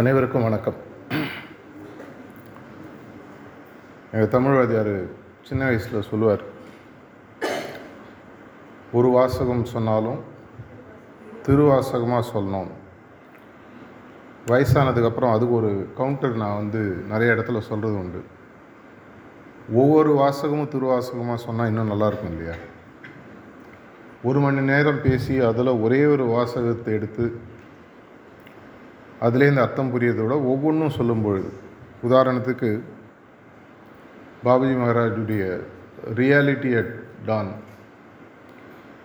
அனைவருக்கும் வணக்கம். எங்கள் தமிழ்வாதியார் சின்ன வயசில் சொல்லுவார் ஒரு வாசகம் சொன்னாலும் திருவாசகமாக சொல்லணும். வயசானதுக்கப்புறம் அதுக்கு ஒரு கவுண்டர் நான் வந்து நிறைய இடத்துல சொல்கிறது உண்டு. ஒவ்வொரு வாசகமும் திருவாசகமாக சொன்னால் இன்னும் நல்லாயிருக்கும் இல்லையா? ஒரு மணி நேரம் பேசி அதில் ஒரே ஒரு வாசகத்தை எடுத்து அதுலேருந்து அர்த்தம் புரியதோட ஒவ்வொன்றும் சொல்லும் பொழுது உதாரணத்துக்கு பாபுஜி மகாராஜுடைய ரியாலிட்டி அட் டான்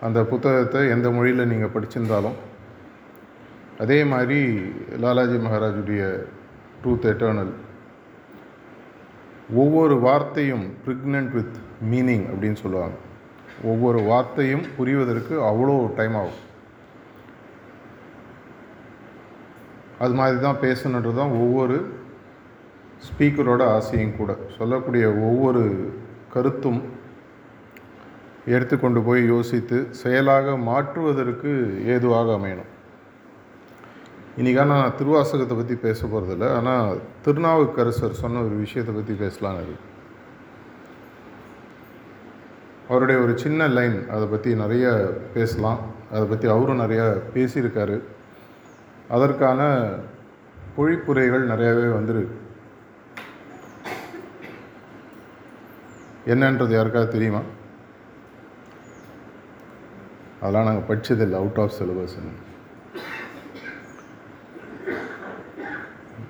அந்த புத்தகத்தை எந்த மொழியில் நீங்கள் படிச்சிருந்தாலும் அதே மாதிரி லாலாஜி மகாராஜுடைய ட்ரூத் எட்டர்னல் ஒவ்வொரு வார்த்தையும் ப்ரிக்னென்ட் வித் மீனிங் அப்படின்னு சொல்லுவாங்க. ஒவ்வொரு வார்த்தையும் புரிவதற்கு அவ்வளோ டைம் ஆகும். அது மாதிரி தான் பேசணுன்றது தான் ஒவ்வொரு ஸ்பீக்கரோட ஆசையும் கூட. சொல்லக்கூடிய ஒவ்வொரு கருத்தும் எடுத்துக்கொண்டு போய் யோசித்து செயலாக மாற்றுவதற்கு ஏதுவாக அமையணும். இன்றைக்கான நான் திருவாசகத்தை பற்றி பேச போகிறதில்ல ஆனால் திருநாவுக்கரசர் சொன்ன ஒரு விஷயத்தை பற்றி பேசலான்னு இருக்கு. அவருடைய ஒரு சின்ன லைன் அதை பற்றி நிறைய பேசலாம். அதை பற்றி அவரும் நிறையா பேசியிருக்காரு. அதற்கான பொழிப்புரைகள் நிறையாவே வந்துருக்கு. என்னன்றது யாருக்காவது தெரியுமா? அதெல்லாம் நாங்கள் படித்ததில்லை அவுட் ஆஃப் சிலபஸ்ன்னு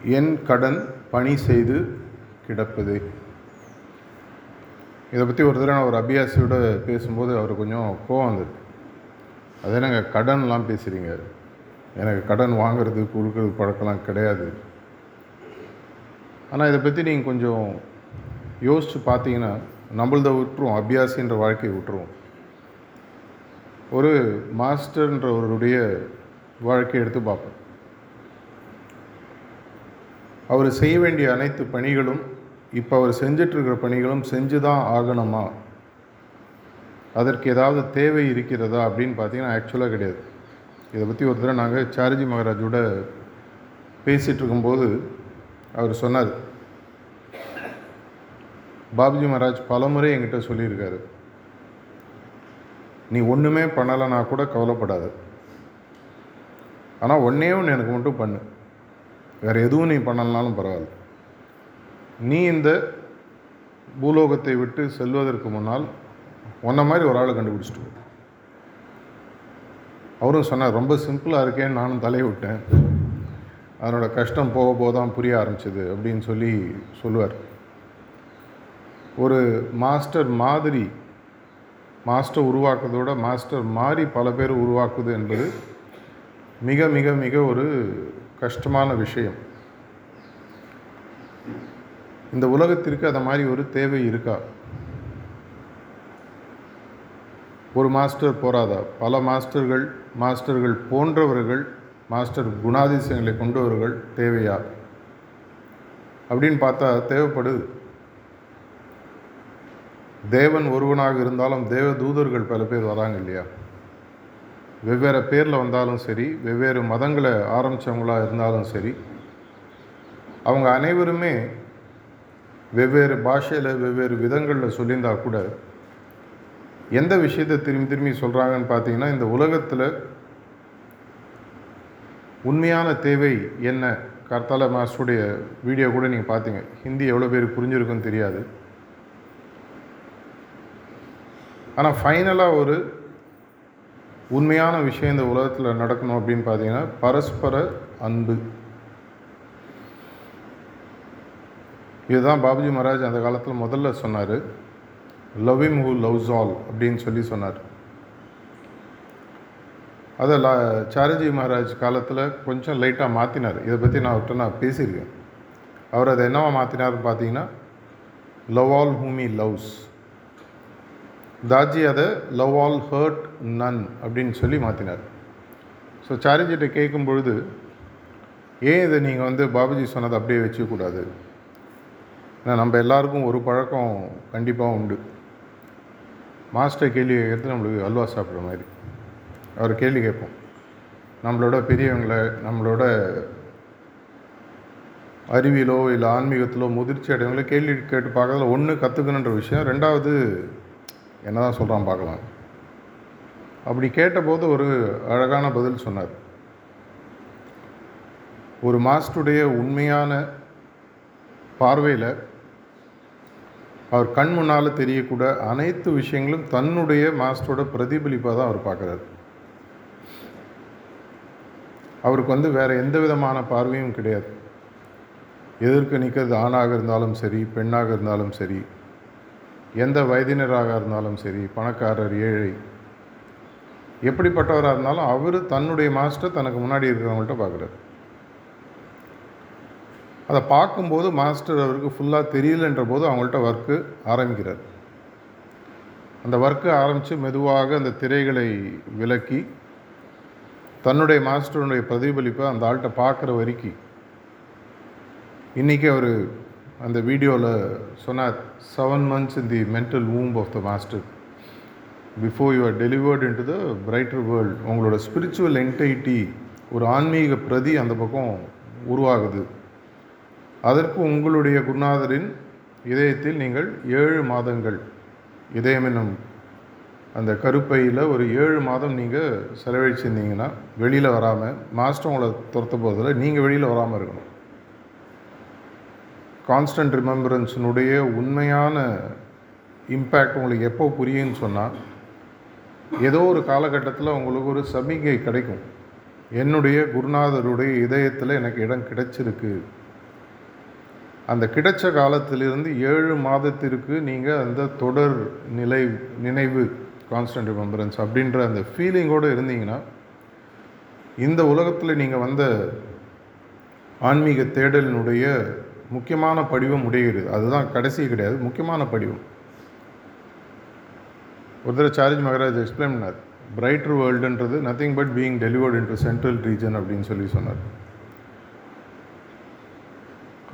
என் கடன் பணி செய்து கிடப்பது. இதை பற்றி ஒரு தடவை நான் ஒரு அபியாசியோட பேசும்போது அவர் கொஞ்சம் கோவம் வந்திருக்கு. அதே நாங்கள் கடன்லாம் பேசுகிறீங்க எனக்கு கடன் வாங்கிறது கொடுக்குறது பழக்கம்லாம் கிடையாது. ஆனால் இதை பற்றி நீங்கள் கொஞ்சம் யோசித்து பார்த்தீங்கன்னா நம்மள்த விட்டுருவோம் அபியாசின்ற வாழ்க்கையை விட்டுருவோம் ஒரு மாஸ்டர்ன்றவருடைய வாழ்க்கையை எடுத்து பார்ப்போம். அவர் செய்ய வேண்டிய அனைத்து பணிகளும் இப்போ அவர் செஞ்சிட்ருக்கிற பணிகளும் செஞ்சு தான் ஆகணுமா? அதற்கு ஏதாவது தேவை இருக்கிறதா அப்படின்னு பார்த்தீங்கன்னா ஆக்சுவலாக கிடையாது. இதை பற்றி ஒரு தடவை நாங்கள் சாரஜி மகாராஜோட பேசிகிட்டு இருக்கும்போது அவர் சொன்னார். பாபுஜி மகாராஜ் பலமுறை என்கிட்ட சொல்லியிருக்காரு. நீ ஒன்றுமே பண்ணலைன்னா கூட கவலைப்படாத. ஆனால் ஒன்றே ஒன்று எனக்கு மட்டும் பண்ணு. வேறு எதுவும் நீ பண்ணலனாலும் பரவாயில்ல. நீ இந்த பூலோகத்தை விட்டு செல்வதற்கு முன்னால் உன்ன மாதிரி ஒரு ஆளை கண்டுபிடிச்சிட்டு அவரும் சொன்னார் ரொம்ப சிம்பிளாக இருக்கேன்னு நானும் தலையை விட்டேன் அதனோட கஷ்டம் போக போக தான் புரிய ஆரம்பிச்சிது அப்படின்னு சொல்லி சொல்லுவார். ஒரு மாஸ்டர் மாதிரி மாஸ்டர் உருவாக்குறதோட மாஸ்டர் மாறி பல பேர் உருவாக்குது என்பது மிக மிக மிக ஒரு கஷ்டமான விஷயம். இந்த உலகத்திற்கு அந்த மாதிரி ஒரு தேவை இருக்கா? ஒரு மாஸ்டர் போராதா பல மாஸ்டர்கள் மாஸ்டர்கள் போன்றவர்கள் மாஸ்டர் குணாதிசயங்களை கொண்டவர்கள் தேவையா? அப்படின்னு பார்த்தா தேவைப்படுது. தேவன் ஒருவனாக இருந்தாலும் தேவ தூதர்கள் பல பேர் வராங்க இல்லையா? வெவ்வேறு பேரில் வந்தாலும் சரி வெவ்வேறு மதங்களை ஆரம்பித்தவங்களாக இருந்தாலும் சரி அவங்க அனைவருமே வெவ்வேறு பாஷையில் வெவ்வேறு விதங்களில் சொல்லியிருந்தால் கூட எந்த விஷயத்தை திரும்பி திரும்பி சொல்கிறாங்கன்னு பார்த்தீங்கன்னா இந்த உலகத்தில் உண்மையான தேவை என்ன? கர்த்தால மாஸ்டருடைய வீடியோ கூட நீங்கள் பார்த்தீங்க. ஹிந்தி எவ்வளோ பேருக்கு புரிஞ்சிருக்குன்னு தெரியாது. ஆனால் ஃபைனலாக ஒரு உண்மையான விஷயம் இந்த உலகத்தில் நடக்கணும் அப்படின்னு பார்த்தீங்கன்னா பரஸ்பர அன்பு. இதுதான் பாபுஜி மகாராஜ் அந்த காலத்தில் முதல்ல சொன்னார். Love him who loves all அப்படின்னு சொல்லி சொன்னார். அதை லா சாரஜி மகாராஜ் காலத்தில் கொஞ்சம் லைட்டாக மாற்றினார் இதை பற்றி நான் அவர்கிட்ட நான் பேசியிருக்கேன். அவர் அதை என்னவா மாற்றினார்னு பார்த்தீங்கன்னா love all whom he loves Daaji அதை லவ் ஆல் ஹர்ட் நன் அப்படின்னு சொல்லி மாற்றினார் ஸோ சாரிஜிட்ட கேட்கும் பொழுது ஏன் இதை நீங்கள் வந்து பாபுஜி சொன்னதை அப்படியே வச்சுக்கூடாது ஏன்னா நம்ம எல்லாருக்கும் ஒரு பழக்கம் கண்டிப்பாக உண்டு. மாஸ்டர் கேள்வி கேட்கறது நம்மளுக்கு அல்வா சாப்பிட்ற மாதிரி. அவர் கேள்வி கேட்போம். நம்மளோட பெரியவங்களை நம்மளோட அறிவியலோ இல்லை ஆன்மீகத்திலோ முதிர்ச்சி அடைவங்களோ கேள்வி கேட்டு பார்க்கறதுல ஒன்று கற்றுக்கணுன்ற விஷயம். ரெண்டாவது என்ன தான் சொல்கிறான் பார்க்கலாம். அப்படி கேட்டபோது ஒரு அழகான பதில் சொன்னார். ஒரு மாஸ்டருடைய உண்மையான பார்வையில் அவர் கண் முன்னால் தெரியக்கூட அனைத்து விஷயங்களும் தன்னுடைய மாஸ்டரோட பிரதிபலிப்பாக தான் அவர் பார்க்குறாரு. அவருக்கு வந்து வேறு எந்த விதமான பார்வையும் கிடையாது. எதிர்க்க நிற்கிறது ஆணாக இருந்தாலும் சரி பெண்ணாக இருந்தாலும் சரி எந்த வயதினராக இருந்தாலும் சரி பணக்காரர் ஏழை எப்படிப்பட்டவராக இருந்தாலும் அவர் தன்னுடைய மாஸ்டர் தனக்கு முன்னாடி இருக்கிறவங்கள்ட்ட பார்க்குறாரு. அதை பார்க்கும்போது மாஸ்டர் அவருக்கு ஃபுல்லாக தெரியலன்ற போது அவங்கள்ட்ட ஒர்க்கு ஆரம்பிக்கிறார். அந்த ஒர்க்கு ஆரம்பித்து மெதுவாக அந்த திரைகளை விலக்கி தன்னுடைய மாஸ்டருடைய பிரதிபலிப்பை அந்த ஆள்கிட்ட பார்க்குற வரைக்கும் இன்றைக்கி அவர் அந்த வீடியோவில் சொன்னார் seven months in the mental womb of the master before you are delivered into the brighter world உங்களோட ஸ்பிரிச்சுவல் என்டைட்டி ஒரு ஆன்மீக பிரதி அந்த பக்கம் உருவாகுது. அதற்கு உங்களுடைய குருநாதரின் இதயத்தில் நீங்கள் ஏழு மாதங்கள் இதயம் என்னும் அந்த கருப்பையில் ஒரு ஏழு மாதம் நீங்கள் செலவழிச்சிருந்தீங்கன்னா வெளியில் வராமல் மாஸ்டர் உங்களை துரத்த போதில் நீங்கள் வெளியில் வராமல் இருக்கணும். கான்ஸ்டன்ட் ரிமெம்பரன்ஸினுடைய உண்மையான இம்பேக்ட் உங்களுக்கு எப்போ புரியுன்னு சொன்னால் ஏதோ ஒரு காலகட்டத்தில் உங்களுக்கு ஒரு சமிகை கிடைக்கும். என்னுடைய குருநாதருடைய இதயத்தில் எனக்கு இடம் கிடைச்சிருக்கு. அந்த கிடைச்ச காலத்திலிருந்து ஏழு மாதத்திற்கு நீங்கள் அந்த தொடர் நிலை நினைவு கான்ஸ்டன்ட் ரிமம்பரன்ஸ் அப்படின்ற அந்த ஃபீலிங்கோடு இருந்தீங்கன்னா இந்த உலகத்தில் நீங்கள் வந்த ஆன்மீக தேடலினுடைய முக்கியமான படிவம் முடிகிறது அதுதான் கடைசி கிடையாது முக்கியமான படிவம். ஒரு தடவை சார்ஜ் மகராஜ் எக்ஸ்பிளைன் பண்ணார். Brighter வேர்ல்டுன்றது nothing but being delivered into central region அப்படின்னு சொல்லி சொன்னார்.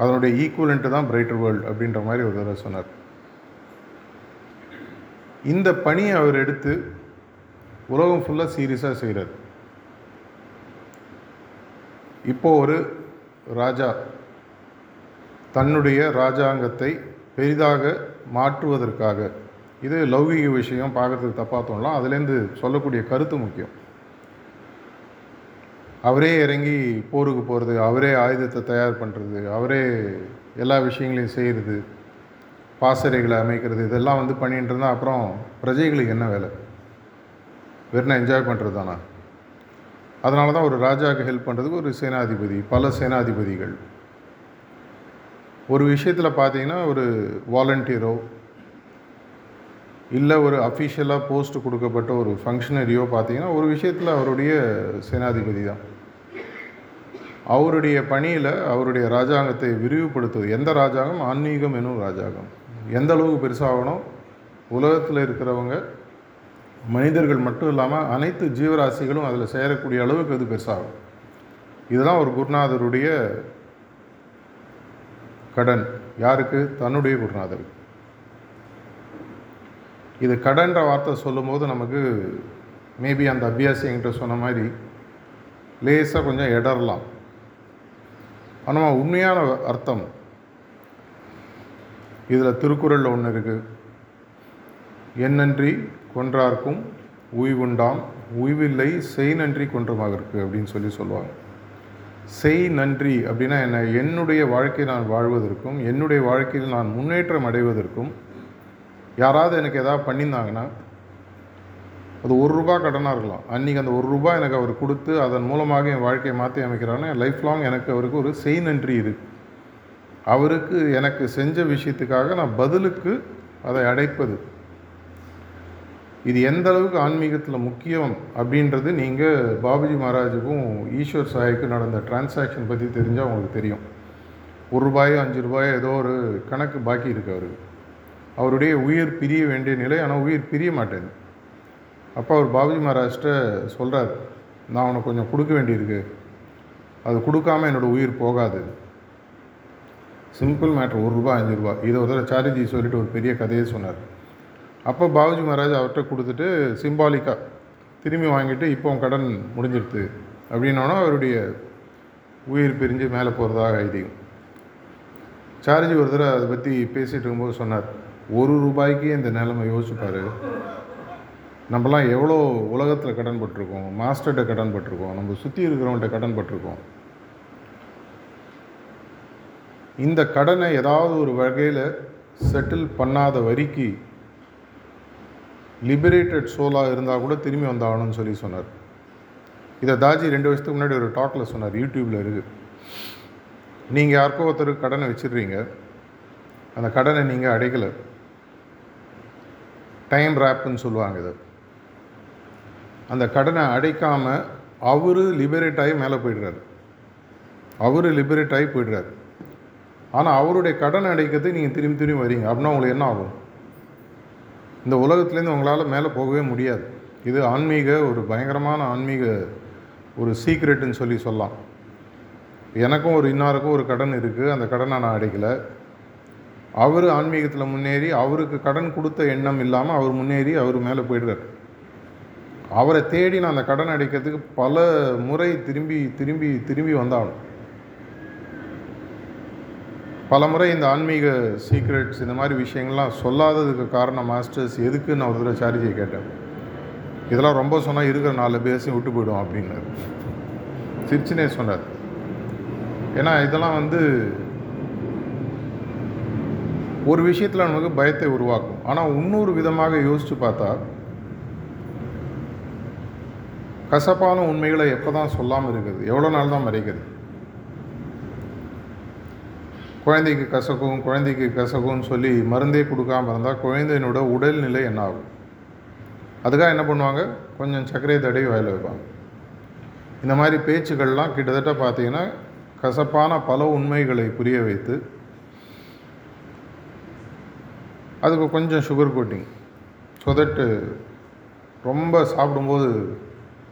அதனுடைய ஈக்குவலண்ட்டு தான் பிரைட்டர் வேர்ல்டு அப்படின்ற மாதிரி ஒரு தடவை சொன்னார். இந்த பணியை அவர் எடுத்து உலகம் ஃபுல்லாக சீரியஸாக செய்கிறார் இப்போ ஒரு ராஜா தன்னுடைய ராஜாங்கத்தை பெரிதாக மாற்றுவதற்காக இது லௌகிக விஷயம் பார்க்கறதுக்கு தப்பாக தோணலாம் அதுலேருந்து சொல்லக்கூடிய கருத்து முக்கியம். அவரே இறங்கி போருக்கு போகிறது அவரே ஆயுதத்தை தயார் பண்ணுறது அவரே எல்லா விஷயங்களையும் செய்கிறது பாசறைகளை அமைக்கிறது இதெல்லாம் வந்து பண்ணிகிட்டு இருந்தால் அப்புறம் பிரஜைகளுக்கு என்ன வேலை? வெறும் என்ஜாய் பண்ணுறது தானா? அதனால தான் ஒரு ராஜாவுக்கு ஹெல்ப் பண்ணுறதுக்கு ஒரு சேனாதிபதி பல சேனாதிபதிகள். ஒரு விஷயத்தில் பார்த்தீங்கன்னா ஒரு வாலண்டியரோ இல்லை ஒரு அஃபிஷியலாக போஸ்ட் கொடுக்கப்பட்ட ஒரு ஃபங்க்ஷனரியோ பார்த்தீங்கன்னா ஒரு விஷயத்தில் அவருடைய சேனாதிபதி தான். அவருடைய பணியில் அவருடைய ராஜாங்கத்தை விரிவுபடுத்துவது. எந்த ராஜாங்கம்? ஆன்மீகம் எனும் ராஜாங்கம். எந்த அளவுக்கு பெருசாகணும் உலகத்தில் இருக்கிறவங்க மனிதர்கள் மட்டும் இல்லாமல் அனைத்து ஜீவராசிகளும் அதில் சேரக்கூடிய அளவுக்கு அது பெருசாகும் இதுதான் ஒரு குருநாதருடைய கடன். யாருக்கு? தன்னுடைய குருநாதருக்கு. இது கடன்ற வார்த்தை சொல்லும்போது நமக்கு மேபி அந்த அபியாசி என்கிட்ட சொன்ன மாதிரி லேசாக கொஞ்சம் இடரலாம் ஆனால் உண்மையான அர்த்தம் இதில் திருக்குறளில் ஒன்று இருக்குது என்னன்றி கொன்றார்க்கும் உய்வுண்டாம் உய்வில்லை செய் நன்றி கொன்றமாக இருக்குது அப்படின்னு சொல்லி சொல்லுவாங்க. செய் நன்றி அப்படின்னா என்ன? என்னுடைய வாழ்க்கையை நான் வாழ்வதற்கும் என்னுடைய வாழ்க்கையில் நான் முன்னேற்றம் அடைவதற்கும் யாராவது எனக்கு எதாவது பண்ணியிருந்தாங்கன்னா அது ஒரு ரூபா கடனாக இருக்கலாம். அன்றைக்கி அந்த ஒரு ரூபா எனக்கு அவர் கொடுத்து அதன் மூலமாக என் வாழ்க்கையை மாற்றி அமைக்கிறாருன்னா லைஃப் லாங் எனக்கு அவருக்கு ஒரு செய் நன்றி இருக்குது அவருக்கு எனக்கு செஞ்ச விஷயத்துக்காக நான் பதிலுக்கு அதை அடைப்பது. இது எந்த அளவுக்கு ஆன்மீகத்தில் முக்கியம் அப்படின்றது நீங்கள் பாபுஜி மகாராஜுக்கும் ஈஸ்வர் சாய்க்கும் நடந்த டிரான்சாக்ஷன் பற்றி தெரிஞ்சால் உங்களுக்கு தெரியும். ஒரு ரூபாயோ அஞ்சு ரூபாயோ ஏதோ ஒரு கணக்கு பாக்கி இருக்குது அவருக்கு. அவருடைய உயிர் பிரிய வேண்டிய நிலை ஆனால் உயிர் பிரிய மாட்டேன் அப்போ அவர் பாபுஜி மகாராஜ்கிட்ட சொல்கிறார் நான் உனக்கு கொஞ்சம் கொடுக்க வேண்டியிருக்கு. அது கொடுக்காம என்னோடய உயிர் போகாது. சிம்பிள் மேட்ரு ஒரு ரூபா அஞ்சு ரூபா. இதை ஒரு தடவை சாரிஜி சொல்லிட்டு ஒரு பெரிய கதையை சொன்னார். அப்போ பாபுஜி மகாராஜ் அவர்கிட்ட கொடுத்துட்டு சிம்பாலிக்காக திரும்பி வாங்கிட்டு இப்போ உன் கடன் முடிஞ்சிடுது அப்படின்னோன்னா அவருடைய உயிர் பிரிஞ்சு மேலே போகிறதாக ஐதீகம். சார்ஜி ஒரு தடவை அதை பற்றி பேசிகிட்டு இருக்கும்போது சொன்னார் ஒரு ரூபாய்க்கு இந்த நிலைமை யோசிச்சுப்பாரு நம்மலாம் எவ்வளோ உலகத்தில் கடன் பட்டிருக்கோம் மாஸ்டர்கிட்ட கடன் பட்டிருக்கோம் நம்ம சுற்றி இருக்கிறவங்கள்ட்ட கடன் பட்டிருக்கோம். இந்த கடனை ஏதாவது ஒரு வகையில் செட்டில் பண்ணாத வரிக்கு லிபரேட்டட் சோலாக இருந்தால் கூட திரும்பி வந்தாகணும்னு சொல்லி சொன்னார். இதை தாஜி ரெண்டு வருஷத்துக்கு முன்னாடி ஒரு டாக்கில் சொன்னார் யூடியூப்பில் இருக்குது நீங்கள் யாருக்கோ ஒருத்தருக்கு கடனை வச்சிடுறீங்க. அந்த கடனை நீங்கள் அடைக்கலை. டைம் ரேப்புன்னு சொல்லுவாங்க இதை. அந்த கடனை அடைக்காமல் அவர் லிபரேட் ஆகி மேலே போயிடுறாரு. அவர் லிபரேட் ஆகி போயிடுறாரு. ஆனால் அவருடைய கடனை அடைக்கிறது நீங்கள் திரும்பி திரும்பி வரீங்க. அப்படின்னா உங்களுக்கு என்ன ஆகும்? இந்த உலகத்துலேருந்து உங்களால் மேலே போகவே முடியாது. இது ஆன்மீக ஒரு பயங்கரமான ஆன்மீக ஒரு சீக்ரெட்டுன்னு சொல்லி சொல்லலாம். எனக்கும் ஒரு இன்னாருக்கும் ஒரு கடன் இருக்குது அந்த கடனை நான் அடைக்கலை. அவர் ஆன்மீகத்தில் முன்னேறி அவருக்கு கடன் கொடுத்த எண்ணம் இல்லாமல் அவர் முன்னேறி அவர் மேலே போயிடுறார். அவரை தேடி நான் அந்த கடன் அடைக்கிறதுக்கு பல முறை திரும்பி திரும்பி திரும்பி வந்தாலும் பல முறை இந்த ஆன்மீக சீக்ரெட்ஸ் இந்த மாதிரி விஷயங்கள்லாம் சொல்லாததுக்கு காரணம் மாஸ்டர்ஸ் எதுக்கு நான் ஒரு தடவை சாரிஜியை கேட்டேன். இதெல்லாம் ரொம்ப சொன்னால் இருக்கிற நாலு பேர்ஸையும் விட்டு போயிடும் அப்படின்னாரு. சிரிச்சுனே சொன்னார். ஏன்னா இதெல்லாம் வந்து ஒரு விஷயத்தில் நமக்கு பயத்தை உருவாக்கும். ஆனால் இன்னொரு விதமாக யோசித்து பார்த்தா கசப்பான உண்மைகளை எப்போ தான் சொல்லாமல் இருக்குது? எவ்வளோ நாள் தான் மறைக்குது? குழந்தைக்கு கசக்கும் குழந்தைக்கு கசக்கும்னு சொல்லி மருந்தே கொடுக்காம இருந்தால் குழந்தையினோட உடல்நிலை என்ன ஆகும்? அதுக்காக என்ன பண்ணுவாங்க? கொஞ்சம் சர்க்கரை தடவி வாயில் வைப்பாங்க. இந்த மாதிரி பேச்சுக்கள்லாம் கிட்டத்தட்ட பார்த்தீங்கன்னா கசப்பான பல உண்மைகளை புரிய வைத்து அதுக்கு கொஞ்சம் சுகர் கோட்டிங் ஸோ தட் ரொம்ப சாப்பிடும்போது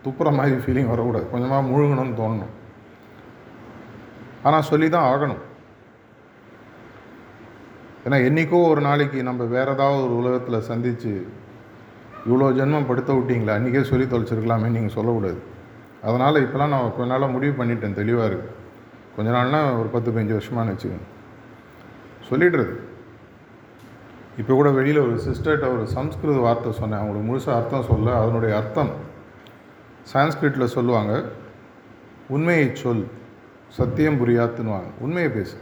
துப்புற மாதிரி ஃபீலிங் வரக்கூடாது. கொஞ்சமாக முழுகணும்னு தோணணும். ஆனால் சொல்லி தான் ஆகணும். ஏன்னா என்றைக்கோ ஒரு நாளைக்கு நம்ம வேறு ஏதாவது ஒரு உலகத்தில் சந்தித்து இவ்வளோ ஜென்மம் படுத்த விட்டீங்களா அன்றைக்கே சொல்லி தொலைச்சிருக்கலாமே நீங்கள் சொல்லக்கூடாது. அதனால் இப்போலாம் நான் கொஞ்ச நாளாக முடிவு பண்ணிட்டேன் தெளிவாக இருக்குது கொஞ்ச நாள்னால் ஒரு பத்து பதினஞ்சு வருஷமானு வச்சுக்கோங்க. சொல்லிடுறது. இப்போ கூட வெளியில் ஒரு சிஸ்டர்கிட்ட ஒரு சம்ஸ்கிருத வார்த்தை சொன்னேன். அவங்களுக்கு முழுசாக அர்த்தம் சொல்ல. அதனுடைய அர்த்தம் சான்ஸ்கிரிட்டில் சொல்லுவாங்க. உண்மையை சொல். சத்தியம் புரியாத்துன்னுவாங்க உண்மையை பேசு.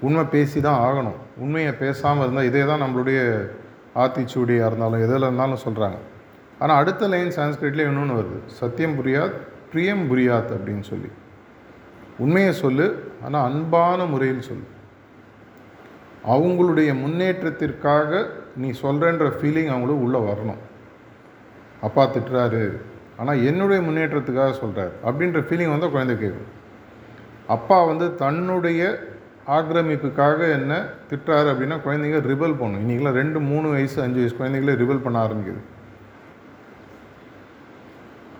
உண்மை பேசி தான் ஆகணும். உண்மையை பேசாமல் இருந்தால் இதே தான் நம்மளுடைய ஆத்திச்சூடியாக இருந்தாலும் எதில் இருந்தாலும் சொல்கிறாங்க ஆனால் அடுத்த லைன் சான்ஸ்கிரிட்லேயே இன்னொன்று வருது. சத்தியம் புரியாத் பிரியம் புரியாத் அப்படின்னு சொல்லி. உண்மையை சொல்லு ஆனால் அன்பான முறையில் சொல்லு. அவங்களுடைய முன்னேற்றத்திற்காக நீ சொல்கிறன்ற ஃபீலிங் அவங்களுக்கு உள்ளே வரணும். அப்பா திட்டுறாரு. ஆனால் என்னுடைய முன்னேற்றத்துக்காக சொல்கிறார் அப்படின்ற ஃபீலிங் வந்து குழந்தை கேட்கும் அப்பா வந்து தன்னுடைய ஆக்கிரமிப்புக்காக என்ன திட்டுறாரு அப்படின்னா குழந்தைங்க ரிபல் பண்ணும். இன்றைக்கெலாம் ரெண்டு மூணு வயசு அஞ்சு வயசு குழந்தைங்களே ரிபல் பண்ண ஆரம்பிக்குது.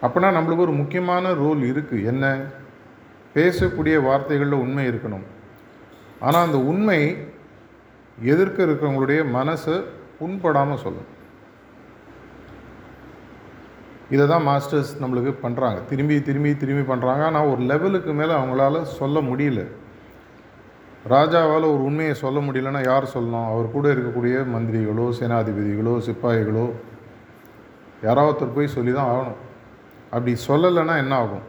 அப்படின்னா நம்மளுக்கு ஒரு முக்கியமான ரோல் இருக்குது என்ன? பேசக்கூடிய வார்த்தைகளில் உண்மை இருக்கணும். ஆனால் அந்த உண்மை எதிர்க்க இருக்கிறவங்களுடைய மனசை புண்படாமல் சொல்லும். இதை தான் மாஸ்டர்ஸ் நம்மளுக்கு பண்ணுறாங்க திரும்பி திரும்பி திரும்பி பண்ணுறாங்க ஆனால் ஒரு லெவலுக்கு மேலே அவங்களால சொல்ல முடியல. ராஜாவால் ஒரு உண்மையை சொல்ல முடியலன்னா யார் சொல்லணும்? அவர் கூட இருக்கக்கூடிய மந்திரிகளோ சேனாதிபதிகளோ சிப்பாய்களோ யாராவது போய் சொல்லி தான் ஆகணும். அப்படி சொல்லலைன்னா என்ன ஆகும்?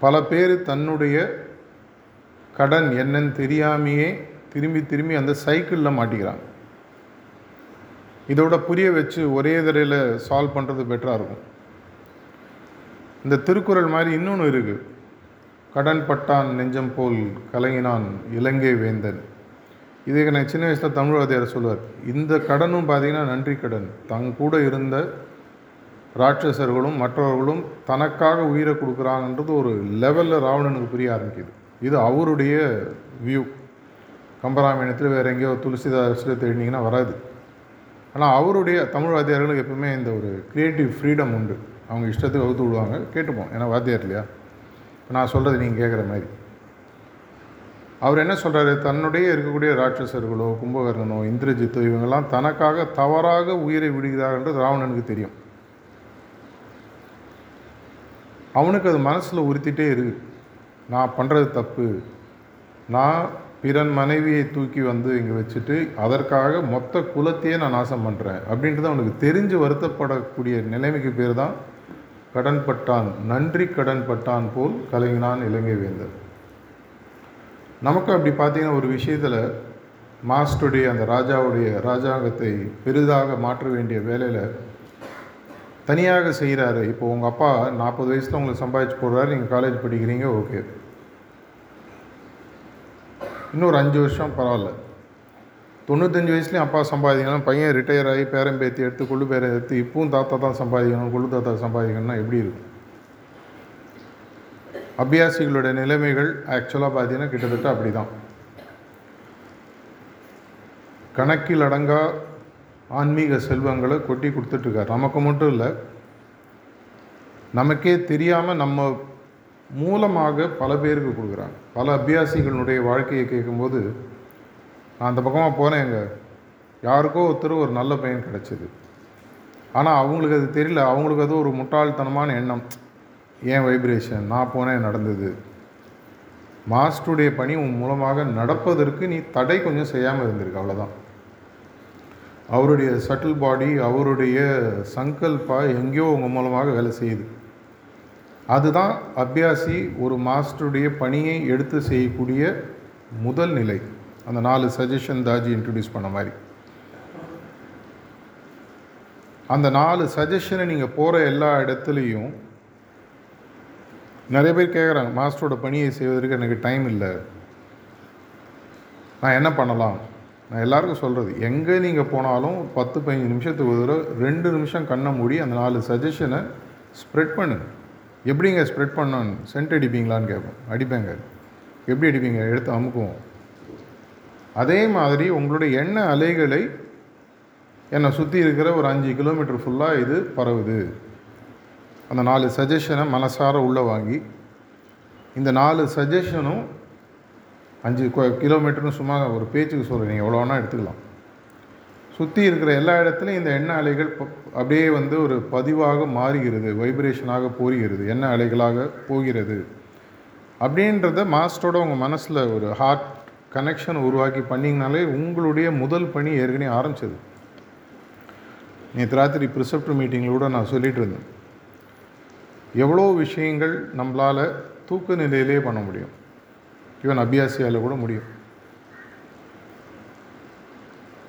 பல பேர் தன்னுடைய கடன் என்னன்னு தெரியாமையே திரும்பி திரும்பி அந்த சைக்கிளில் மாட்டிக்கிறாங்க. இதோட புரிய வச்சு ஒரே தடையில் சால்வ் பண்ணுறது பெட்டராக இருக்கும். இந்த திருக்குறள் மாதிரி இன்னொன்று இருக்குது கடன் பட்டான் நெஞ்சம் போல் கலங்கினான் இலங்கை வேந்தன். இதுக்கு நான் சின்ன வயசில் தமிழ் வாத்தியார் சொல்லுவார். இந்த கடனும் பார்த்திங்கன்னா நன்றி கடன். தங் கூட இருந்த ராட்சசர்களும் மற்றவர்களும் தனக்காக உயிரை கொடுக்குறாங்கன்றது ஒரு லெவலில் ராவணனுக்கு புரிய ஆரம்பிக்குது. இது அவருடைய வியூ கம்பராமாயணத்தில் வேறு எங்கேயோ துளசிதாசில் தேடினீங்கன்னா வராது. ஆனால் அவருடைய தமிழ் வாத்தியார்களுக்கு எப்பவுமே இந்த ஒரு க்ரியேட்டிவ் ஃப்ரீடம் உண்டு. அவங்க இஷ்டத்துக்கு அவுத்து விடுவாங்க. கேட்டுப்போம். ஏன்னா வாத்தியார் இல்லையா? நான் சொல்கிறது நீங்கள் கேட்குற மாதிரி. அவர் என்ன சொல்கிறாரு தன்னுடைய இருக்கக்கூடிய ராட்சசர்களோ கும்பகர்ணனோ இந்திரஜித்தோ இவங்கெல்லாம் தனக்காக தவறாக உயிரை விடுகிறார்கள் ராவணனுக்கு தெரியும். அவனுக்கு அது மனசில் உறுத்திட்டே இருக்கு. நான் பண்ணுறது தப்பு. நான் பிறன் மனைவியை தூக்கி வந்து இங்கே வச்சுட்டு அதற்காக மொத்த குலத்தையே நான் நாசம் பண்ணுறேன் அப்படின்றது அவனுக்கு தெரிஞ்சு வருத்தப்படக்கூடிய நிலைமைக்கு பேர் தான் கடன்பட்டான் நன்றி கடன்பட்டான் போல் கலைஞனான் இலங்கை வேந்தர். நமக்கு அப்படி பார்த்தீங்கன்னா ஒரு விஷயத்தில் மாஸ்டருடைய அந்த ராஜாவுடைய ராஜாங்கத்தை பெரிதாக மாற்ற வேண்டிய வேலையில் தனியாக செய்கிறாரு இப்போ உங்கள் அப்பா நாற்பது வயசில் உங்களுக்கு சம்பாதிச்சு போடுறாரு நீங்கள் காலேஜ் படிக்கிறீங்க ஓகே இன்னொரு அஞ்சு வருஷம் பரவாயில்ல. தொண்ணூத்தஞ்சு வயசுலேயும் அப்பா சம்பாதிக்கணும் பையன் ரிட்டையர் ஆகி பேரன் பேத்தி எடுத்து கொள்ளு பேரை எடுத்து இப்பவும் தாத்தா தான் சம்பாதிக்கணும் கொள்ளு தாத்தா சம்பாதிக்கணும்னா எப்படி இருக்கும்? அபியாசிகளோட நிலைமைகள் ஆக்சுவலாக பார்த்தீங்கன்னா கிட்டத்தட்ட அப்படி தான் கணக்கில் அடங்கா ஆன்மீக செல்வங்களை கொட்டி கொடுத்துட்ருக்கார் நமக்கு மட்டும் இல்லை நமக்கே தெரியாமல் நம்ம மூலமாக பல பேருக்கு கொடுக்குறாங்க. பல அபியாசிகளுடைய வாழ்க்கையை கேட்கும்போது நான் அந்த பக்கமாக போனேங்க. யாருக்கோ ஒருத்தர் ஒரு நல்ல பையன் கிடச்சிது. ஆனால் அவங்களுக்கு அது தெரியல. அவங்களுக்கு அது ஒரு முட்டாள்தனமான எண்ணம். ஏன் வைப்ரேஷன் நான் போனேன் நடந்தது. மாஸ்டருடைய பணி உன் மூலமாக நடப்பதற்கு நீ தடை கொஞ்சம் செய்யாமல் இருந்திருக்கு அவ்வளோதான் அவருடைய சட்டில் பாடி அவருடைய சங்கல்பா எங்கேயோ உங்கள் மூலமாக வேலை செய்யுது. அதுதான் அபியாசி ஒரு மாஸ்டருடைய பணியை எடுத்து செய்யக்கூடிய முதல் நிலை. அந்த நாலு சஜஷன் தாஜி இன்ட்ரடியூஸ் பண்ண மாதிரி. அந்த நாலு சஜஷனை நீங்கள் போகிற எல்லா இடத்துலையும் நிறைய பேர் கேட்குறாங்க மாஸ்டரோட பணியை செய்வதற்கு எனக்கு டைம் இல்லை. நான் என்ன பண்ணலாம்? நான் எல்லாருக்கும் சொல்கிறது எங்கே நீங்கள் போனாலும் பத்து பதினஞ்சு நிமிஷத்துக்கு ஒரு தடவை ரெண்டு நிமிஷம் கண்ணை மூடி அந்த நாலு சஜஷனை ஸ்ப்ரெட் பண்ணுங்கள் எப்படிங்க ஸ்ப்ரெட் பண்ணணும்? சென்ட் அடிப்பீங்களான்னு கேட்போம். அடிப்பேங்க. எப்படி அடிப்பீங்க? எடுத்து அமுக்குவோம். அதே மாதிரி உங்களுடைய எண்ண அலைகளை என்னை சுற்றி இருக்கிற ஒரு அஞ்சு கிலோமீட்டர் ஃபுல்லாக இது பரவுது. அந்த நாலு சஜஷனை மனசார உள்ளே வாங்கி இந்த நாலு சஜஷனும் அஞ்சு கிலோமீட்டர்னு சும்மா ஒரு பேச்சுக்கு சொல்கிறேன் நீங்கள் எவ்வளோ வேணால் எடுத்துக்கலாம். சுற்றி இருக்கிற எல்லா இடத்துலையும் இந்த எண்ண அலைகள் அப்படியே வந்து ஒரு பதிவாக மாறுகிறது வைப்ரேஷனாக போகிறது எண்ண அலைகளாக போகிறது. அப்படின்றத மாஸ்டரோட உங்கள் மனசில் ஒரு ஹார்ட் கனெக்ஷன் உருவாக்கி பண்ணிங்கனாலே உங்களுடைய முதல் பணி ஏற்கனவே ஆரம்பிச்சது. நேற்று ராத்திரி ப்ரிசெப்டர் மீட்டிங்கில் கூட நான் சொல்லிகிட்டு இருந்தேன். எவ்வளோ விஷயங்கள் நம்மளால் தூக்க நிலையிலே பண்ண முடியும். ஈவன் அபியாசியால் கூட முடியும்.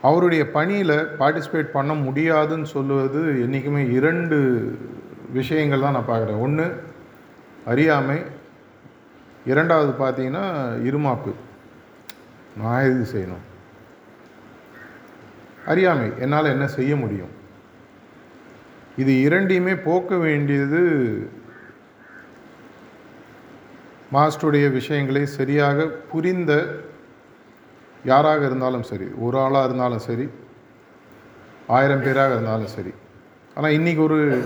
அவருடைய பணியில் பார்ட்டிசிபேட் பண்ண முடியாதுன்னு சொல்லுவது என்றைக்குமே இரண்டு விஷயங்கள் தான் நான் பார்க்குறேன். ஒன்று அறியாமை. இரண்டாவது பார்த்தீங்கன்னா இருமாப்பு. நான் இது செய்யணும்? அறியாமை. என்னால் என்ன செய்ய முடியும்? இது இரண்டையுமே போக்க வேண்டியது மாஸ்டருடைய விஷயங்களை சரியாக புரிந்த யாராக இருந்தாலும் சரி ஒரு ஆளாக இருந்தாலும் சரி ஆயிரம் பேராக இருந்தாலும் சரி. ஆனால் இன்றைக்கி ஒரு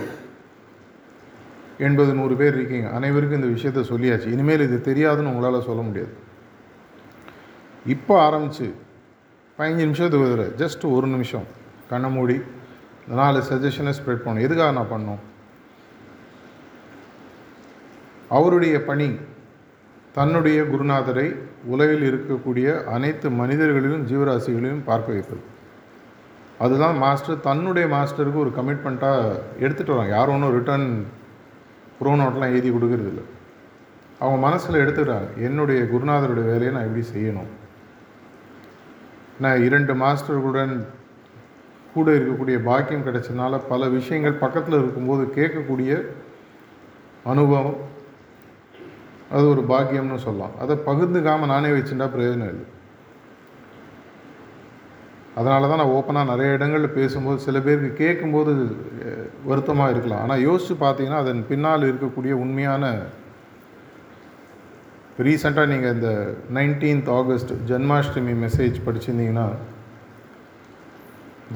எண்பது நூறு பேர் இருக்கீங்க. அனைவருக்கும் இந்த விஷயத்த சொல்லியாச்சு. இனிமேல் இது தெரியாதுன்னு உங்களால் சொல்ல முடியாது. இப்போ ஆரம்பித்து பதினஞ்சு நிமிஷத்துக்கு ஒரு ஜஸ்ட் ஒரு நிமிஷம். கண்ணை மூடி நாலு சஜஷனை ஸ்ப்ரெட் பண்ணணும். எதுக்காக நான் பண்ணோம் அவருடைய பணி தன்னுடைய குருநாதரை உலகில் இருக்கக்கூடிய அனைத்து மனிதர்களிலும் ஜீவராசிகளையும் பார்க்க வைப்பது. அதுதான் மாஸ்டர் தன்னுடைய மாஸ்டருக்கு ஒரு கமிட்மெண்ட்டாக எடுத்துகிட்டு வராங்க. யாரும் ஒன்றும் ரிட்டர்ன் ப்ரோ நோட்லாம் எழுதி கொடுக்கறது இல்லை அவங்க மனசில் எடுத்துக்கிறாங்க என்னுடைய குருநாதருடைய வேலையை நான் எப்படி செய்யணும்? நான் இரண்டு மாஸ்டர்களுடன் கூட இருக்கக்கூடிய பாக்கியம் கிடைச்சதுனால பல விஷயங்கள் பக்கத்தில் இருக்கும்போது கேட்கக்கூடிய அனுபவம் அது ஒரு பாக்கியம்னு சொல்லலாம். அதை பகிர்ந்துக்காமல் நானே வச்சுட்டா பிரயோஜனம் இல்லை. அதனால தான் நான் ஓப்பனாக நிறைய இடங்களில் பேசும்போது சில பேருக்கு கேட்கும்போது வருத்தமாக இருக்கலாம். ஆனால் யோசித்து பார்த்தீங்கன்னா அதன் பின்னால் இருக்கக்கூடிய உண்மையான ரீசெண்டாக நீங்கள் இந்த நைன்டீன்த் ஆகஸ்ட் ஜன்மாஷ்டமி மெசேஜ் படிச்சிருந்தீங்கன்னா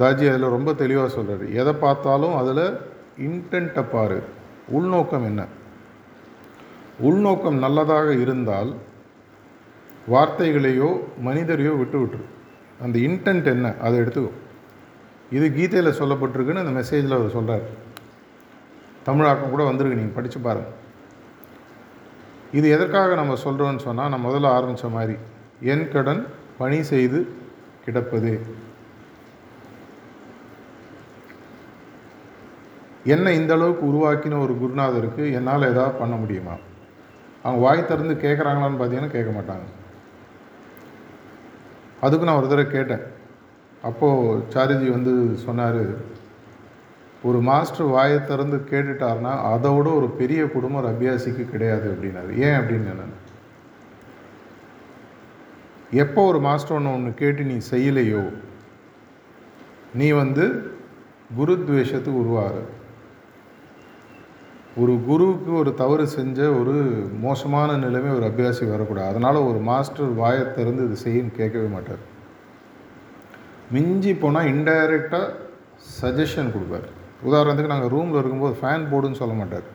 தாஜி அதில் ரொம்ப தெளிவாக சொல்கிறார் எதை பார்த்தாலும் அதில் இன்டென்ட்டை பாரு. உள்நோக்கம் என்ன? உள்நோக்கம் நல்லதாக இருந்தால் வார்த்தைகளையோ மனிதரையோ விட்டு விட்டுரு அந்த இன்டென்ட் என்ன அதை எடுத்துக்கோ. இது கீதையில் சொல்லப்பட்டிருக்குன்னு அந்த மெசேஜில் அவர் சொல்கிறார் தமிழாக்கம் கூட வந்திருக்கு நீங்கள் படித்து பாருங்கள் இது எதற்காக நம்ம சொல்கிறோன்னு சொன்னால் நான் முதல்ல ஆரம்பித்த மாதிரி என் கடன் பணி செய்து கிடப்பதே. என்னை இந்த அளவுக்கு உருவாக்கின ஒரு குருநாதருக்கு என்னால் ஏதாவது பண்ண முடியுமா? அவங்க வாய் திறந்து கேட்குறாங்களான்னு பார்த்தீங்கன்னா கேட்க மாட்டாங்க. அதுக்கு நான் ஒரு தடவை கேட்டேன். அப்போது சாரிஜி வந்து சொன்னார் ஒரு மாஸ்டர் வாயை திறந்து கேட்டுட்டாருன்னா அதை விட ஒரு பெரிய குடும்பம் ஒரு அபியாசிக்கு கிடையாது அப்படின்னாரு. ஏன் அப்படின்னு நான் எப்போ ஒரு மாஸ்டர் ஒன்று ஒன்று கேட்டு நீ செய்யலையோ நீ வந்து குருத்வேஷத்துக்கு உருவாகிற. ஒரு குருவுக்கு ஒரு தவறு செஞ்ச ஒரு மோசமான நிலைமை ஒரு அபியாசி வரக்கூடாது. அதனால் ஒரு மாஸ்டர் வாயை திறந்து இது செய்யுன்னு கேட்கவே மாட்டார். மிஞ்சி போனால் இன்டைரக்டாக சஜஷன் கொடுப்பார். உதாரணத்துக்கு நாங்கள் ரூமில் இருக்கும்போது ஃபேன் போடுன்னு சொல்ல மாட்டார்.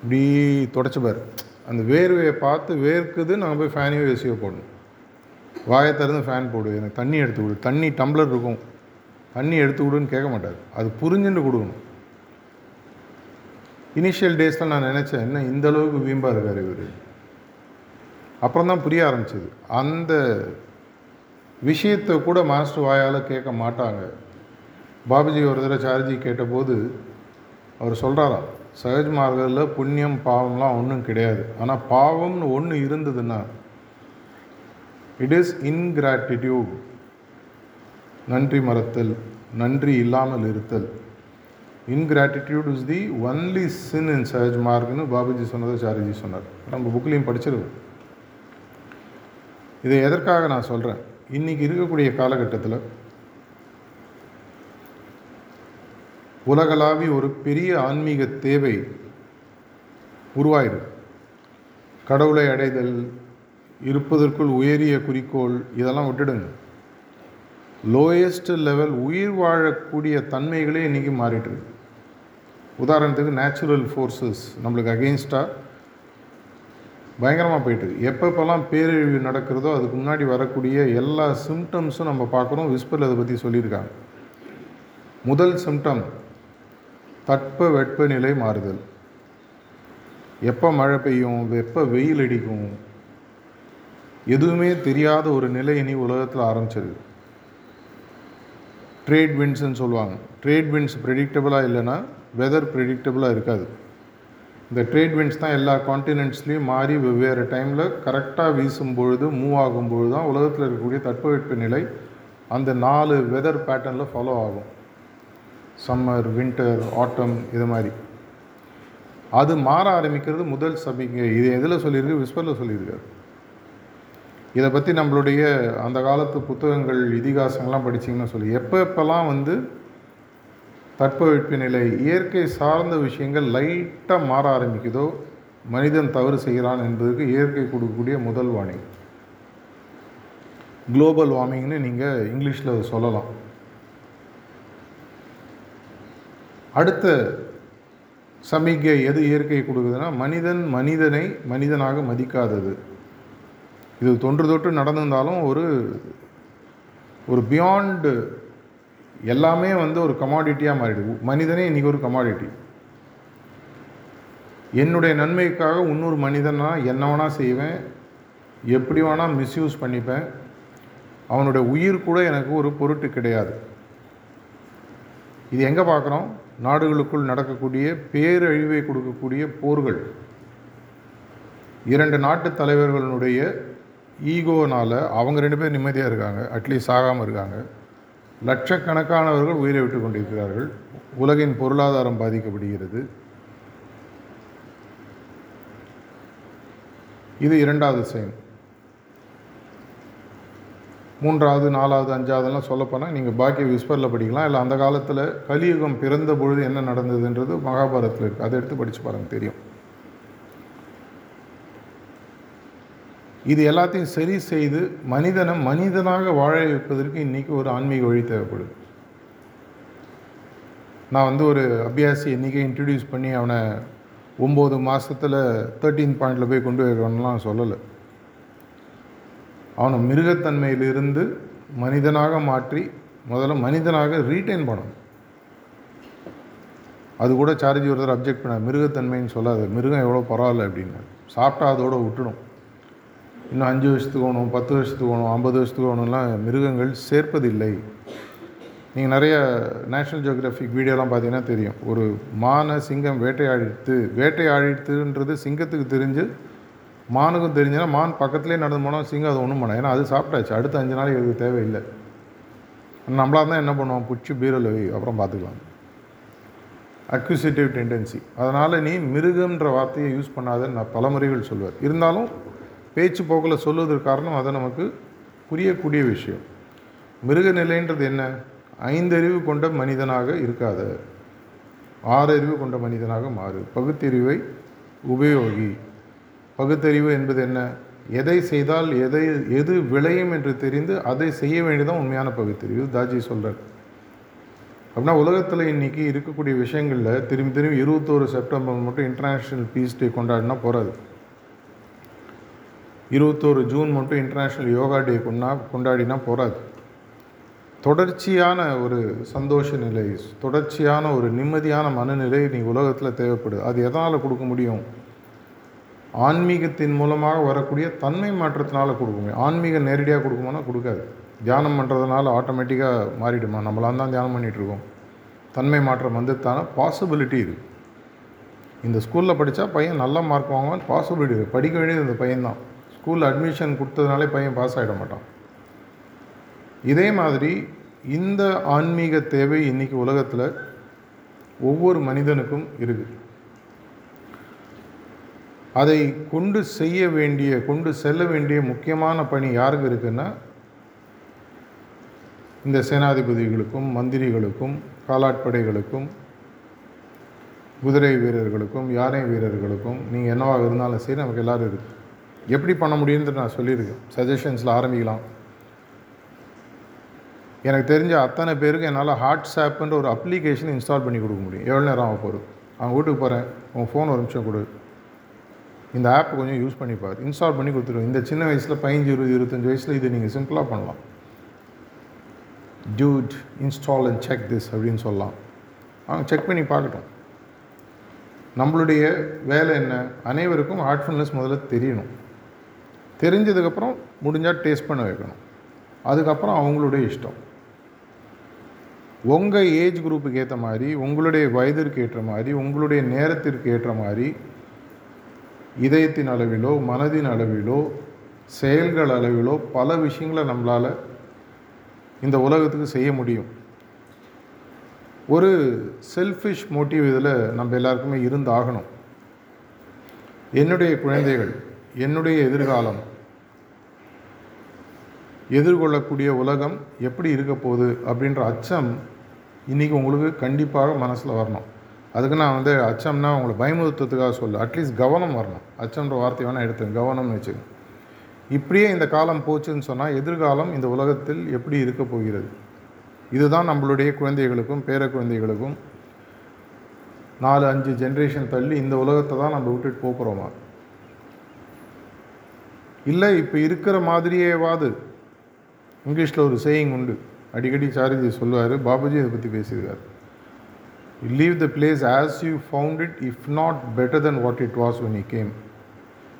இப்படி தொடச்சிப்பார். அந்த வேர்வையை பார்த்து வேர்க்குது நாங்கள் போய் ஃபேனையோ ஏசியோ போடணும். வாயை திறந்து ஃபேன் போடு எனக்கு தண்ணி எடுத்து கொடு. தண்ணி டம்ளர் இருக்கும். தண்ணி எடுத்து கொடுன்னு கேட்க மாட்டார். அது புரிஞ்சுட்டு கொடுக்கணும். இனிஷியல் டேஸில் நான் நினச்சேன் என்ன இந்த அளவுக்கு வீம்பாக இருக்கார் இவர்? அப்புறம் தான் புரிய ஆரம்பிச்சிது. அந்த விஷயத்தை கூட மாஸ்டர் வாயால் கேட்க மாட்டாங்க. பாபுஜி ஒரு தடவை சார்ஜி கேட்டபோது அவர் சொல்கிறாராம் சகஜ் மார்க்கத்தில் புண்ணியம் பாவம்லாம் ஒன்றும் கிடையாது. ஆனால் பாவம்னு ஒன்று இருந்ததுன்னா இட் இஸ் இன்கிராட்டிடியூட் நன்றி மறத்தல் நன்றி இல்லாமல் இருத்தல். Ingratitude is the only sin in Sahaj மார்க்னு Babuji சொன்னதை சாரிஜி சொன்னார். நம்ம புக்லேயும் படிச்சிருவோம். இதை எதற்காக நான் சொல்கிறேன் இன்றைக்கி இருக்கக்கூடிய காலகட்டத்தில் உலகளாவி ஒரு பெரிய ஆன்மீக தேவை உருவாயிருக்கு. கடவுளை அடைதல் இருப்பதற்குள் உயரிய குறிக்கோள் இதெல்லாம் விட்டுடுங்க. லோயஸ்ட் லெவல் உயிர் வாழக்கூடிய தன்மைகளே இன்றைக்கி மாறிட்டு இருக்கு. உதாரணத்துக்கு நேச்சுரல் ஃபோர்ஸஸ் நம்மளுக்கு அகெயின்ஸ்டாக பயங்கரமாக போயிட்டுருக்கு எப்பப்பெல்லாம் பேரழிவு நடக்கிறதோ அதுக்கு முன்னாடி வரக்கூடிய எல்லா சிம்டம்ஸும் நம்ம பார்க்குறோம் விஸ்பரில் அதை பற்றி சொல்லியிருக்காங்க. முதல் சிம்டம் தட்ப வெப்பநிலை மாறுதல். எப்போ மழை பெய்யும் எப்போ வெயில் அடிக்கும் எதுவுமே தெரியாத ஒரு நிலை இனி உலகத்தில் ஆரம்பிச்சிருக்கு ட்ரேட் வின்ஸ்ன்னு சொல்லுவாங்க. ட்ரேட் வின்ஸ் ப்ரெடிக்டபுளாக இல்லைன்னா வெதர் ப்ரிடிக்டபுளாக இருக்காது. இந்த ட்ரேட் விண்ட்ஸ் தான் எல்லா காண்டினென்ட்ஸ்லேயும் மாறி வெவ்வேறு டைமில் கரெக்டாக வீசும் பொழுது மூவ் ஆகும் பொழுது தான் உலகத்தில் இருக்கக்கூடிய தட்பவெட்ப நிலை அந்த நாலு வெதர் பேட்டர்னில் ஃபாலோ ஆகும். சம்மர் வின்டர் ஆட்டம் இது மாதிரி. அது மாற ஆரம்பிக்கிறது முதல் சபிங்க இது எதில் சொல்லியிருக்கு? விஸ்வரில் சொல்லியிருக்காரு. இதை பற்றி நம்மளுடைய அந்த காலத்து புத்தகங்கள் இதிகாசங்கள்லாம் படிச்சிங்கன்னா சொல்லி எப்போ எப்போல்லாம் வந்து தட்பவெட்ப நிலை இயற்கை சார்ந்த விஷயங்கள் லைட்டாக மாற ஆரம்பிக்குதோ மனிதன் தவறு செய்கிறான் என்பதற்கு இயற்கை கொடுக்கக்கூடிய முதல் வார்னிங் குளோபல் வார்மிங்னு நீங்கள் இங்கிலீஷில் சொல்லலாம். அடுத்த சமிக்கை எது இயற்கை கொடுக்குதுன்னா மனிதன் மனிதனை மனிதனாக மதிக்காதது. இது தொன்று தொட்டு நடந்திருந்தாலும் ஒரு ஒரு பியாண்டு எல்லாமே வந்து ஒரு கமாடிட்டியாக மாறிடுது. மனிதனே இன்றைக்கி ஒரு கமாடிட்டி என்னுடைய நன்மைக்காக இன்னொரு மனிதனா என்ன வேணால் செய்வேன் எப்படி வேணால் மிஸ்யூஸ் பண்ணிப்பேன். அவனுடைய உயிர் கூட எனக்கு ஒரு பொருட்டு கிடையாது. இது எங்கே பார்க்குறோம் நாடுகளுக்குள் நடக்கக்கூடிய பேரழிவை கொடுக்கக்கூடிய போர்கள். இரண்டு நாட்டு தலைவர்களுடைய ஈகோனால் அவங்க ரெண்டு பேர் நிம்மதியாக இருக்காங்க. அட்லீஸ்ட் ஆகாமல் இருக்காங்க. லட்சக்கணக்கானவர்கள் உயிரை விட்டு கொண்டிருக்கிறார்கள். உலகின் பொருளாதாரம் பாதிக்கப்படுகிறது. இது இரண்டாவது செயல். மூன்றாவது நாலாவது அஞ்சாவதுலாம் சொல்லப்போனால் நீங்கள் பாக்கிய விஸ்பரில் படிக்கலாம். இல்லை அந்த காலத்தில் கலியுகம் பிறந்த பொழுது என்ன நடந்ததுன்றது மகாபாரத்தில் இருக்குது. அதை எடுத்து படித்து பாருங்கள் தெரியும். இது எல்லாத்தையும் சரி செய்து மனிதனை மனிதனாக வாழ வைப்பதற்கு இன்றைக்கி ஒரு ஆன்மீக வழி தேவைப்படுது. நான் வந்து ஒரு அபியாசி இன்றைக்கி இன்ட்ரடியூஸ் பண்ணி அவனை ஒம்பது மாதத்தில் தேர்ட்டீன் பாயிண்டில் போய் கொண்டு வைக்கணும்லாம் சொல்லலை. அவனை மிருகத்தன்மையிலிருந்து மனிதனாக மாற்றி முதல்ல மனிதனாக ரீட்டைன் பண்ணணும். அது கூட சார்ஜி ஒருத்தர் அப்ஜெக்ட் பண்ண மிருகத்தன்மைன்னு சொல்லாது மிருகம் எவ்வளோ பரவாயில்ல அப்படின்னு. சாப்பிட்டா அதோட விட்டுடும். இன்னும் அஞ்சு வருஷத்துக்கு வேணும் பத்து வருஷத்துக்கு வேணும் ஐம்பது வருஷத்துக்கு வேணும்லாம் மிருகங்கள் சேர்ப்பதில்லை. நீங்கள் நிறைய நேஷ்னல் ஜியோகிராஃபிக் வீடியோலாம் பார்த்தீங்கன்னா தெரியும். ஒரு மானை சிங்கம் வேட்டையாடித்து வேட்டையாடித்துன்றது சிங்கத்துக்கு தெரிஞ்சு மானுக்கும் தெரிஞ்சுன்னா மான் பக்கத்துலேயே நடந்து போனால் சிங்கம் அது ஒன்றும் பண்ண ஏன்னா அது சாப்பிட்டாச்சு. அடுத்த அஞ்சு நாளைக்கு அதுக்கு தேவையில்லை. நம்மளாக தான் என்ன பண்ணுவோம்? பிடிச்சி பீரோவில் வை அப்புறம் பார்த்துக்கலாம். அக்யூசிட்டிவ் டெண்டன்சி அதனால் நீ மிருகன்ற வார்த்தையை யூஸ் பண்ணாத நான் பலமுறைகள் சொல்வேன். இருந்தாலும் பேச்சு போக்கில் சொல்வதற்கு காரணம் அது நமக்கு புரியக்கூடிய விஷயம். மிருக நிலைன்றது என்ன? ஐந்தறிவு கொண்ட மனிதனாக இருக்காத. ஆறறிவு கொண்ட மனிதனாக மாறு. பகுத்தறிவை உபயோகி. பகுத்தறிவு என்பது என்ன? எதை செய்தால் எதை எது விளையும் என்று தெரிந்து அதை செய்ய வேண்டியதான் உண்மையான பகுத்தறிவு. தாஜி சொல்கிறார் அப்படின்னா உலகத்தில் இன்றைக்கி இருக்கக்கூடிய விஷயங்களில் திரும்பி திரும்பி இருபத்தோரு செப்டம்பர் மட்டும் இன்டர்நேஷ்னல் பீஸ் டே கொண்டாடினா போகாது இருபத்தோரு ஜூன் மட்டும் இன்டர்நேஷ்னல் யோகா டே கொண்டா கொண்டாடினா போகாது தொடர்ச்சியான ஒரு சந்தோஷ நிலை தொடர்ச்சியான ஒரு நிம்மதியான மனநிலை நீ உலகத்தில் தேவைப்படுது அது எதனால் கொடுக்க முடியும்? ஆன்மீகத்தின் மூலமாக வரக்கூடிய தன்மை மாற்றத்தினால் கொடுக்க முடியும். ஆன்மீகம் நேரடியாக கொடுக்குமானா கொடுக்காது. தியானம் பண்ணுறதுனால ஆட்டோமேட்டிக்காக மாறிடுமா? நம்மளாம் தான் தியானம் பண்ணிகிட்ருக்கோம் தன்மை மாற்றம் வந்ததுதான பாசிபிலிட்டி இருக்குது இந்த ஸ்கூலில் படித்தா பையன் நல்ல மார்க் வாங்குவான் பாசிபிலிட்டி இருக்குது படிக்க வேண்டியது இந்த பையன்தான். ஸ்கூலில் அட்மிஷன் கொடுத்ததுனாலே பையன் பாஸ் ஆகிட மாட்டான். இதே மாதிரி இந்த ஆன்மீக தேவை இன்றைக்கி உலகத்தில் ஒவ்வொரு மனிதனுக்கும் இருக்குது அதை கொண்டு செய்ய வேண்டிய கொண்டு செல்ல வேண்டிய முக்கியமான பணி யாருக்கு இருக்குன்னா இந்த சேனாதிபதிகளுக்கும் மந்திரிகளுக்கும் காலாட்படைகளுக்கும் குதிரை வீரர்களுக்கும் யானை வீரர்களுக்கும் நீங்கள் என்னவாக இருந்தாலும் சரி நமக்கு எல்லோரும் இருக்குது எப்படி பண்ண முடியும்னு நான் சொல்லியிருக்கேன். சஜஷன்ஸில் ஆரம்பிக்கலாம். எனக்கு தெரிஞ்ச அத்தனை பேருக்கு என்னால் ஹாட்ஸ்ஆப்புன்ற ஒரு அப்ளிகேஷன் இன்ஸ்டால் பண்ணி கொடுக்க முடியும். எவ்வளோ நேரம் ஆக போகுது? அவங்க வீட்டுக்கு போகிறேன் உங்கள் ஃபோன் ஒரு நிமிஷம் கொடு. இந்த ஆப் கொஞ்சம் யூஸ் பண்ணி பாரு. இன்ஸ்டால் பண்ணி கொடுத்துருவோம் இந்த சின்ன வயசில் பதினஞ்சு இருபது இருபத்தஞ்சி வயசில் இது நீங்கள் சிம்பிளாக பண்ணலாம். Dude install and check this அப்படின்னு சொல்லலாம். அவங்க செக் பண்ணி பார்க்கட்டும். நம்மளுடைய வேலை என்ன? அனைவருக்கும் ஹார்ட்ஃபுல்னஸ் முதல்ல தெரியணும். தெரிஞ்சதுக்கப்புறம் முடிஞ்சால் டேஸ்ட் பண்ண வைக்கணும். அதுக்கப்புறம் அவங்களுடைய இஷ்டம். உங்கள் ஏஜ் குரூப்புக்கு ஏற்ற மாதிரி உங்களுடைய வயதிற்கு ஏற்ற மாதிரி உங்களுடைய நேரத்திற்கு ஏற்ற மாதிரி இதயத்தின் அளவிலோ மனதின் அளவிலோ செயல்கள் அளவிலோ பல விஷயங்களை நம்மளால் இந்த உலகத்துக்கு செய்ய முடியும். ஒரு செல்ஃபிஷ் மோட்டிவ் இதில் நம்ம எல்லாருக்குமே இருந்தாகணும். என்னுடைய குழந்தைகள் என்னுடைய எதிர்காலம். எதிர்கொள்ளக்கூடிய உலகம் எப்படி இருக்க போகுது அப்படின்ற அச்சம் இன்றைக்கி உங்களுக்கு கண்டிப்பாக மனசில் வரணும். அதுக்கு நான் வந்து அச்சம்னா உங்களை பயமுறுத்தத்துக்காக சொல்ல அட்லீஸ்ட் கவனம் வரணும். அச்சம்ன்ற வார்த்தை வேணால் எடுத்து கவனம்னு வச்சுக்கோங்க. இப்படியே இந்த காலம் போச்சுன்னு சொன்னால் எதிர்காலம் இந்த உலகத்தில் எப்படி இருக்க போகிறது? இதுதான் நம்மளுடைய குழந்தைகளுக்கும் பேர குழந்தைகளுக்கும் நாலு அஞ்சு ஜென்ரேஷன் தள்ளி இந்த உலகத்தை தான் நம்ம விட்டுட்டு போகிறோமா இல்லை இப்போ இருக்கிற மாதிரியேவாது. இங்கிலீஷில் ஒரு சேயிங் உண்டு. அடிக்கடி சாரிஜி சொல்லுவார் பாபுஜி இதை பற்றி பேசியிருக்கார். Leave the place as you found it if not better then what it was when you came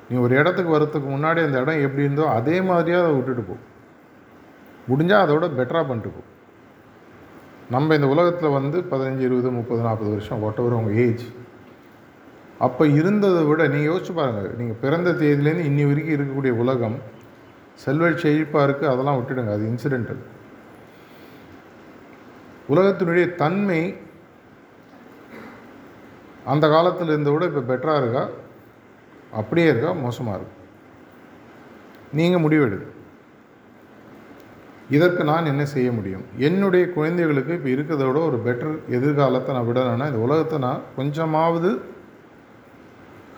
நீ ஒரு இடத்துக்கு வரத்துக்கு முன்னாடி அந்த இடம் எப்படி இருந்தோ அதே மாதிரியாக அதை விட்டுட்டு போ. முடிஞ்சால் அதோட பெட்டராக பண்ணிட்டு போ. நம்ம இந்த உலகத்தில் வந்து பதினஞ்சு இருபது முப்பது நாற்பது வருஷம் வாட் எவர் உங்கள் ஏஜ் அப்போ இருந்ததை விட நீங்கள் யோசிச்சு பாருங்கள் நீங்கள் பிறந்த தேதியிலேருந்து இன்னி வரைக்கும் இருக்கக்கூடிய உலகம் செல்வ செழிப்பாக இருக்குது அதெல்லாம் விட்டுடுங்க. அது இன்சிடென்டல் உலகத்தினுடைய தன்மை அந்த காலத்தில் இருந்த விட இப்போ பெட்டராக இருக்கா? அப்படியே இருக்கா? மோசமாக இருக்கு. நீங்கள் முடிவெடுங்க இதற்கு நான் என்ன செய்ய முடியும்? என்னுடைய குழந்தைகளுக்கு இப்போ இருக்கிறத விட ஒரு பெட்டர் எதிர்காலத்தை நான் விடணும்னா இந்த உலகத்தை நான் கொஞ்சமாவது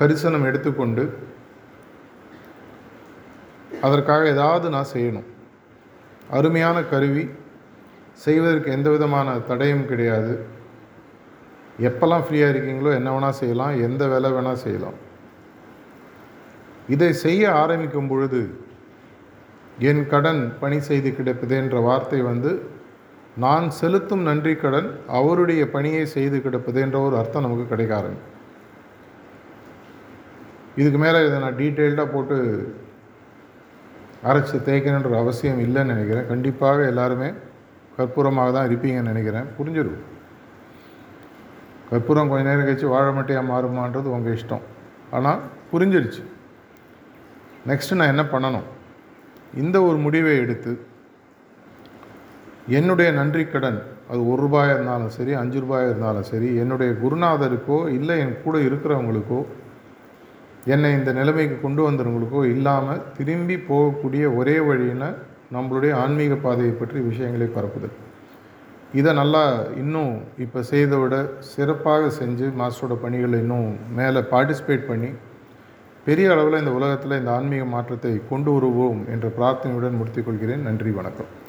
கரிசனம் எடுத்துக்கொண்டு அதற்காக ஏதாவது நான் செய்யணும். அருமையான கருவி செய்வதற்கு எந்த விதமான தடையும் கிடையாது. எப்போல்லாம் ஃப்ரீயாக இருக்கீங்களோ என்ன வேணால் செய்யலாம் எந்த வேலை வேணால் செய்யலாம். இதை செய்ய ஆரம்பிக்கும் பொழுது என் கடன் பணி செய்து கிடப்பது என்ற வார்த்தை வந்து நான் செலுத்தும் நன்றி கடன் அவருடைய பணியை செய்து கிடப்பது என்ற ஒரு அர்த்தம் நமக்கு கிடைக்க ஆரம்பிக்கும். இதுக்கு மேலே இதை நான் டீட்டெயில்டாக போட்டு அரைச்சி தேய்க்கணுன்ற அவசியம் இல்லைன்னு நினைக்கிறேன். கண்டிப்பாக எல்லாருமே கற்பூரமாக தான் இருப்பீங்கன்னு நினைக்கிறேன். புரிஞ்சிடும். கற்பூரம் கொஞ்ச நேரம் கழிச்சு வாழை மட்டையாக மாறுமான்றது உங்கள் இஷ்டம். ஆனால் புரிஞ்சிடுச்சு நெக்ஸ்ட்டு நான் என்ன பண்ணணும்? இந்த ஒரு முடிவை எடுத்து என்னுடைய நன்றி கடன் அது ஒரு ரூபாயாக இருந்தாலும் சரி அஞ்சு ரூபாயாக இருந்தாலும் சரி என்னுடைய குருநாதருக்கோ இல்லை என் கூட இருக்கிறவங்களுக்கோ என்னை இந்த நிலைமைக்கு கொண்டு வந்தவங்களுக்கோ இல்லாமல் திரும்பி போகக்கூடிய ஒரே வழியின நம்மளுடைய ஆன்மீக பாதையை பற்றி விஷயங்களை பரப்புதல். இதை நல்லா இன்னும் இப்போ செய்த விட சிறப்பாக செஞ்சு மாஸ்டரோட பணிகளை இன்னும் மேலே பார்ட்டிசிபேட் பண்ணி பெரிய அளவில் இந்த உலகத்தில் இந்த ஆன்மீக மாற்றத்தை கொண்டு வருவோம் என்ற பிரார்த்தனையுடன் முடித்துக்கொள்கிறேன் நன்றி வணக்கம்.